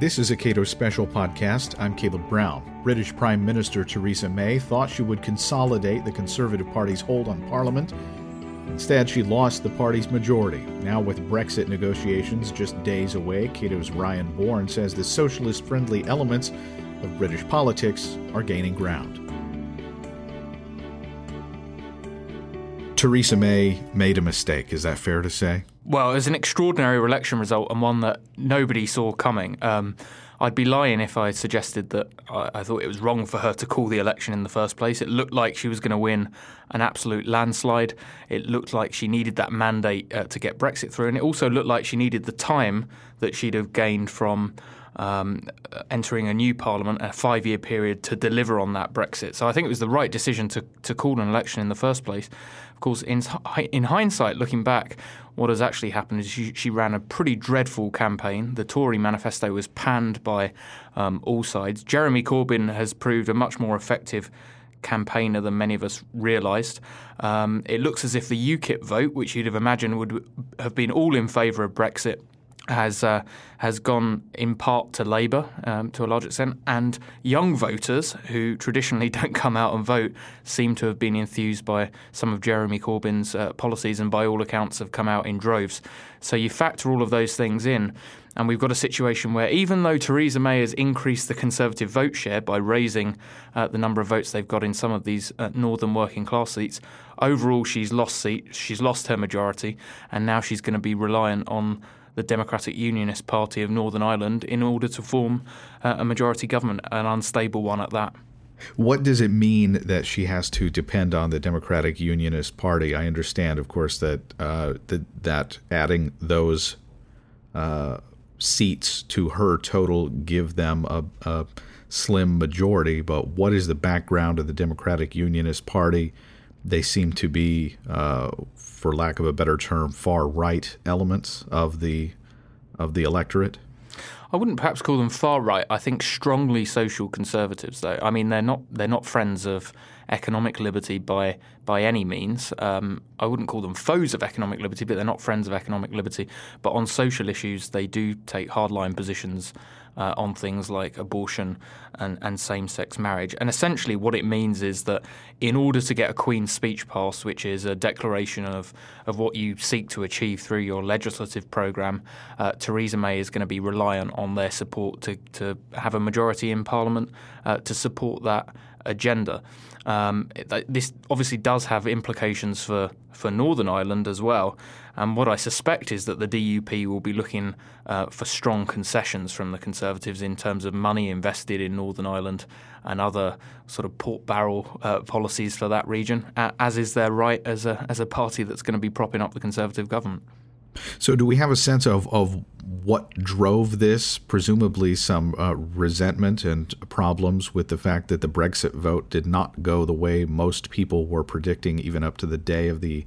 This is a Cato Special podcast. I'm Caleb Brown. British Prime Minister Theresa May thought she would consolidate the Conservative Party's hold on Parliament. Instead, she lost the party's majority. Now, with Brexit negotiations just days away, Cato's Ryan Bourne says the socialist friendly elements of British politics are gaining ground. Theresa May made a mistake. Is that fair to say? Well, it was an extraordinary election result and one that nobody saw coming. Um, I'd be lying if I suggested that I, I, thought it was wrong for her to call the election in the first place. It looked like she was going to win an absolute landslide. It looked like she needed that mandate uh, to get Brexit through, and it also looked like she needed the time that she'd have gained from um, entering a new parliament, a five year period to deliver on that Brexit. So I think it was the right decision to, to call an election in the first place. Of course, in, in hindsight, looking back, what has actually happened is she, she, ran a pretty dreadful campaign. The Tory manifesto was panned by um, all sides. Jeremy Corbyn has proved a much more effective campaigner than many of us realised. Um, it looks as if the UKIP vote, which you'd have imagined would have been all in favour of Brexit, has uh, has gone in part to Labour um, to a large extent, and young voters who traditionally don't come out and vote seem to have been enthused by some of Jeremy Corbyn's uh, policies, and by all accounts have come out in droves. So you factor all of those things in, and we've got a situation where even though Theresa May has increased the Conservative vote share by raising uh, the number of votes they've got in some of these uh, northern working class seats, overall she's lost seat, she's lost her majority, and now she's going to be reliant on the Democratic Unionist Party of Northern Ireland in order to form uh, a majority government, an unstable one at that. What does it mean that she has to depend on the Democratic Unionist Party? I understand, of course, that uh, that, that adding those uh, seats to her total give them a, a, slim majority. But what is the background of the Democratic Unionist Party? They seem to be, uh, for lack of a better term, far right elements of the of the electorate. I wouldn't perhaps call them far right. I think strongly social conservatives, though. I mean, they're not they're not friends of economic liberty by by any means. Um, I wouldn't call them foes of economic liberty, but they're not friends of economic liberty. But on social issues, they do take hardline positions uh, on things like abortion and, and same sex marriage. And essentially, what it means is that in order to get a Queen's speech passed, which is a declaration of, of what you seek to achieve through your legislative programme, uh, Theresa May is going to be reliant on their support to, to have a majority in Parliament uh, to support that agenda. Um, this obviously does have implications for, for Northern Ireland as well. And what I suspect is that the DUP will be looking uh, for strong concessions from the Conservatives in terms of money invested in Northern Ireland and other sort of pork barrel uh, policies for that region, as is their right as a, as a party that's going to be propping up the Conservative government. So, do we have a sense of, of what drove this? Presumably, some uh, resentment and problems with the fact that the Brexit vote did not go the way most people were predicting, even up to the day of the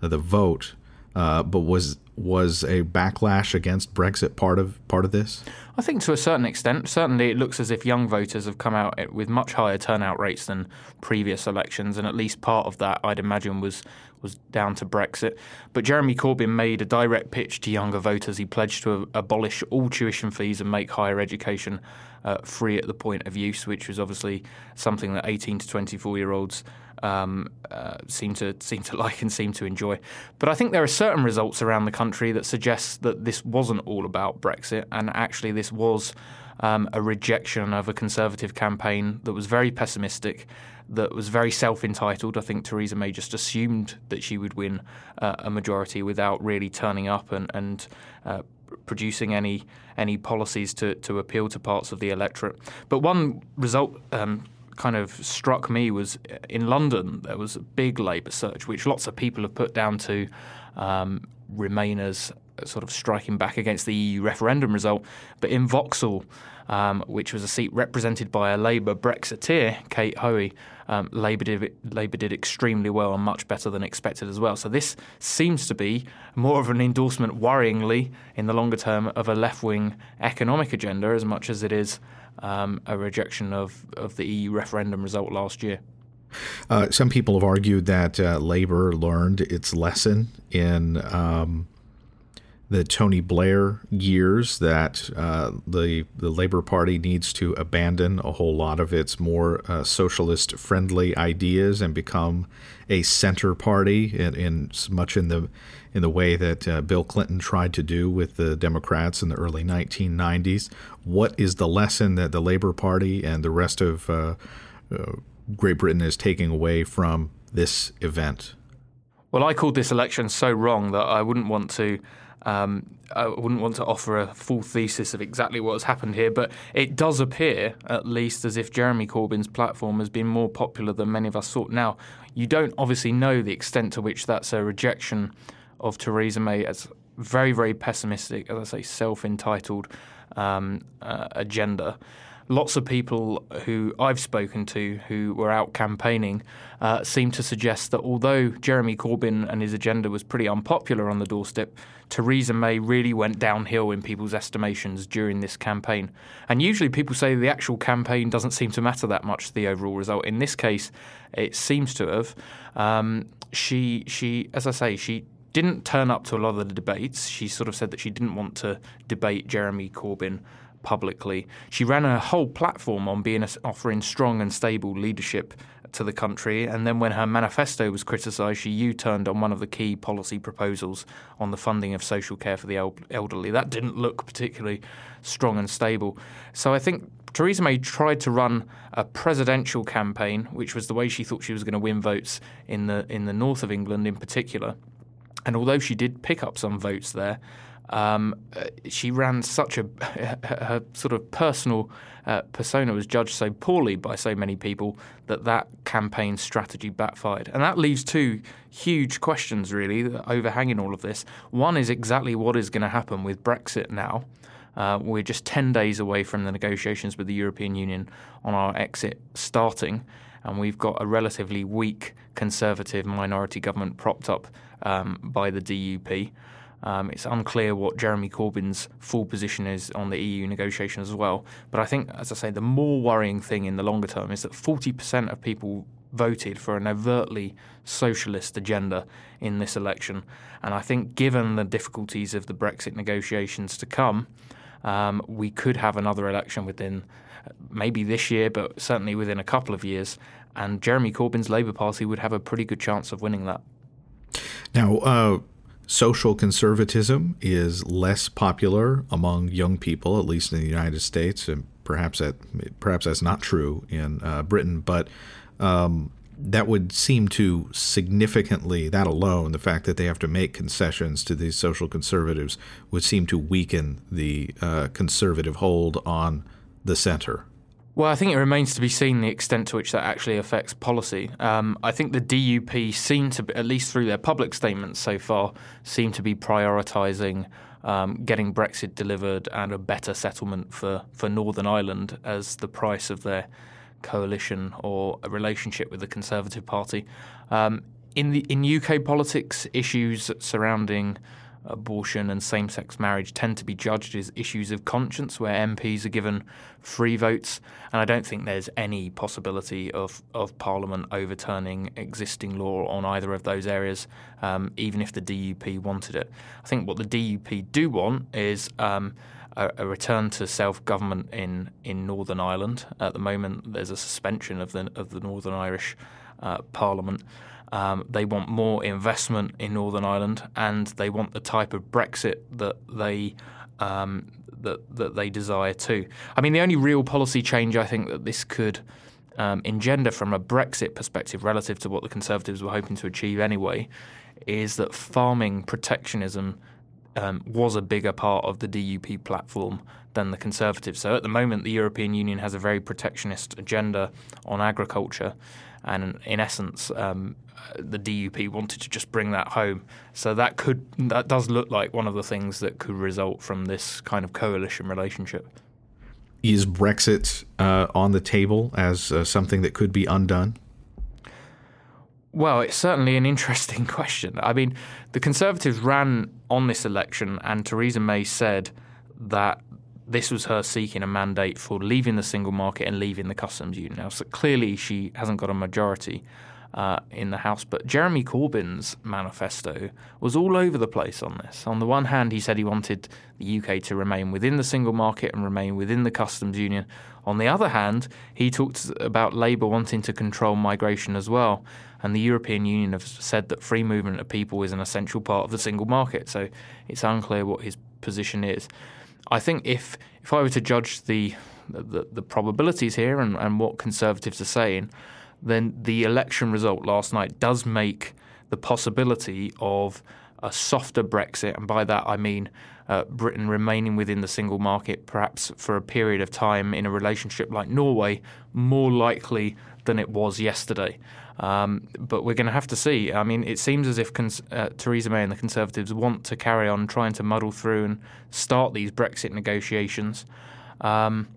of the vote. Uh, but was was a backlash against Brexit part of part of this? I think to a certain extent. Certainly, it looks as if young voters have come out with much higher turnout rates than previous elections, and at least part of that, I'd imagine, was was down to Brexit. But Jeremy Corbyn made a direct pitch to younger voters. He pledged to abolish all tuition fees and make higher education uh, free at the point of use, which was obviously something that 18 to 24 year olds um, uh, seem to seem to like and seem to enjoy. But I think there are certain results around the country that suggest that this wasn't all about Brexit, and actually this was um, a rejection of a Conservative campaign that was very pessimistic, that was very self entitled. I think Theresa May just assumed that she would win uh, a majority without really turning up and, and uh, producing any any policies to, to appeal to parts of the electorate. But one result um, kind of struck me was in London there was a big Labour surge, which lots of people have put down to um, Remainers sort of striking back against the EU referendum result. But in Vauxhall, um, which was a seat represented by a Labour Brexiteer, Kate Hoey, um, Labour, did, Labour did extremely well and much better than expected as well. So this seems to be more of an endorsement, worryingly, in the longer term, of a left wing economic agenda as much as it is um, a rejection of, of the EU referendum result last year. Uh, some people have argued that uh, Labour learned its lesson in um, the Tony Blair years that uh, the the Labor Party needs to abandon a whole lot of its more uh, socialist friendly ideas and become a center party in, in much in the in the way that uh, Bill Clinton tried to do with the Democrats in the early 1990s. What is the lesson that the Labor Party and the rest of uh, uh, Great Britain is taking away from this event? Well, I called this election so wrong that I wouldn't want to um, I wouldn't want to offer a full thesis of exactly what has happened here, but it does appear, at least, as if Jeremy Corbyn's platform has been more popular than many of us thought. Now, you don't obviously know the extent to which that's a rejection of Theresa May as very, very pessimistic, as I say, self entitled um, uh, agenda lots of people who I've spoken to who were out campaigning uh, seem to suggest that although Jeremy Corbyn and his agenda was pretty unpopular on the doorstep, Theresa May really went downhill in people's estimations during this campaign. And usually people say the actual campaign doesn't seem to matter that much to the overall result. In this case, it seems to have. Um, she, she, as I say, she didn't turn up to a lot of the debates. She sort of said that she didn't want to debate Jeremy Corbyn publicly. She ran her whole platform on being a, offering strong and stable leadership to the country, and then when her manifesto was criticised, she U-turned on one of the key policy proposals on the funding of social care for the el- elderly. That didn't look particularly strong and stable. So I think Theresa May tried to run a presidential campaign, which was the way she thought she was going to win votes in the in the north of England in particular. And although she did pick up some votes there, um, uh, she ran such a her, sort of personal uh, persona was judged so poorly by so many people that that campaign strategy backfired, and that leaves two huge questions really overhanging all of this. One is exactly what is going to happen with Brexit now. Uh, we're just 10 days away from the negotiations with the European Union on our exit starting, and we've got a relatively weak Conservative minority government propped up um, by the DUP. Um, it's unclear what Jeremy Corbyn's full position is on the EU negotiations as well. But I think, as I say, the more worrying thing in the longer term is that 40% of people voted for an overtly socialist agenda in this election. And I think, given the difficulties of the Brexit negotiations to come, um, we could have another election within uh, maybe this year, but certainly within a couple of years. And Jeremy Corbyn's Labour Party would have a pretty good chance of winning that. Now, uh, social conservatism is less popular among young people, at least in the United States, and perhaps that perhaps that's not true in uh, Britain. But um, that would seem to significantly that alone, the fact that they have to make concessions to these social conservatives, would seem to weaken the uh, conservative hold on the center. Well, I think it remains to be seen the extent to which that actually affects policy. Um, I think the DUP seem to, at least through their public statements so far, seem to be prioritising um, getting Brexit delivered and a better settlement for, for Northern Ireland as the price of their coalition or a relationship with the Conservative Party. Um, in the in UK politics, issues surrounding abortion and same sex marriage tend to be judged as issues of conscience where MPs are given free votes. And I don't think there's any possibility of, of Parliament overturning existing law on either of those areas, um, even if the DUP wanted it. I think what the DUP do want is. Um, a, a, return to self-government in, in Northern Ireland. At the moment, there's a suspension of the of the Northern Irish uh, Parliament. Um, they want more investment in Northern Ireland, and they want the type of Brexit that they um, that that they desire too. I mean, the only real policy change I think that this could um, engender from a Brexit perspective, relative to what the Conservatives were hoping to achieve anyway, is that farming protectionism um, was a bigger part of the DUP platform than the Conservatives. So at the moment, the European Union has a very protectionist agenda on agriculture, and in essence, um, the DUP wanted to just bring that home. So that could that does look like one of the things that could result from this kind of coalition relationship. Is Brexit uh, on the table as uh, something that could be undone? Well, it's certainly an interesting question. I mean, the Conservatives ran on this election, and Theresa May said that this was her seeking a mandate for leaving the single market and leaving the customs union. Now, so clearly, she hasn't got a majority uh, in the House. But Jeremy Corbyn's manifesto was all over the place on this. On the one hand, he said he wanted the UK to remain within the single market and remain within the customs union. On the other hand, he talked about Labour wanting to control migration as well. And the European Union have said that free movement of people is an essential part of the single market. So it's unclear what his position is. I think if if I were to judge the the, the probabilities here and, and what Conservatives are saying, then the election result last night does make the possibility of a softer Brexit, and by that I mean uh, Britain remaining within the single market, perhaps for a period of time in a relationship like Norway, more likely than it was yesterday. Um, but we're going to have to see. I mean, it seems as if cons- uh, Theresa May and the Conservatives want to carry on trying to muddle through and start these Brexit negotiations. Um,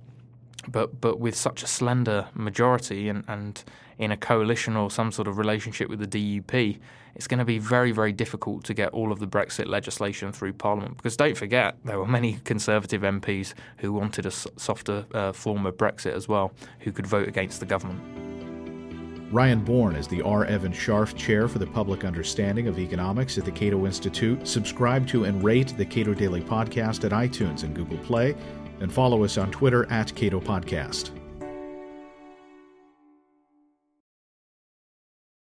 but but with such a slender majority and, and in a coalition or some sort of relationship with the DUP, it's going to be very, very difficult to get all of the Brexit legislation through Parliament. Because don't forget, there were many Conservative MPs who wanted a softer uh, form of Brexit as well, who could vote against the government. Ryan Bourne is the R. Evan Scharf Chair for the Public Understanding of Economics at the Cato Institute. Subscribe to and rate the Cato Daily Podcast at iTunes and Google Play, and follow us on Twitter at Cato Podcast.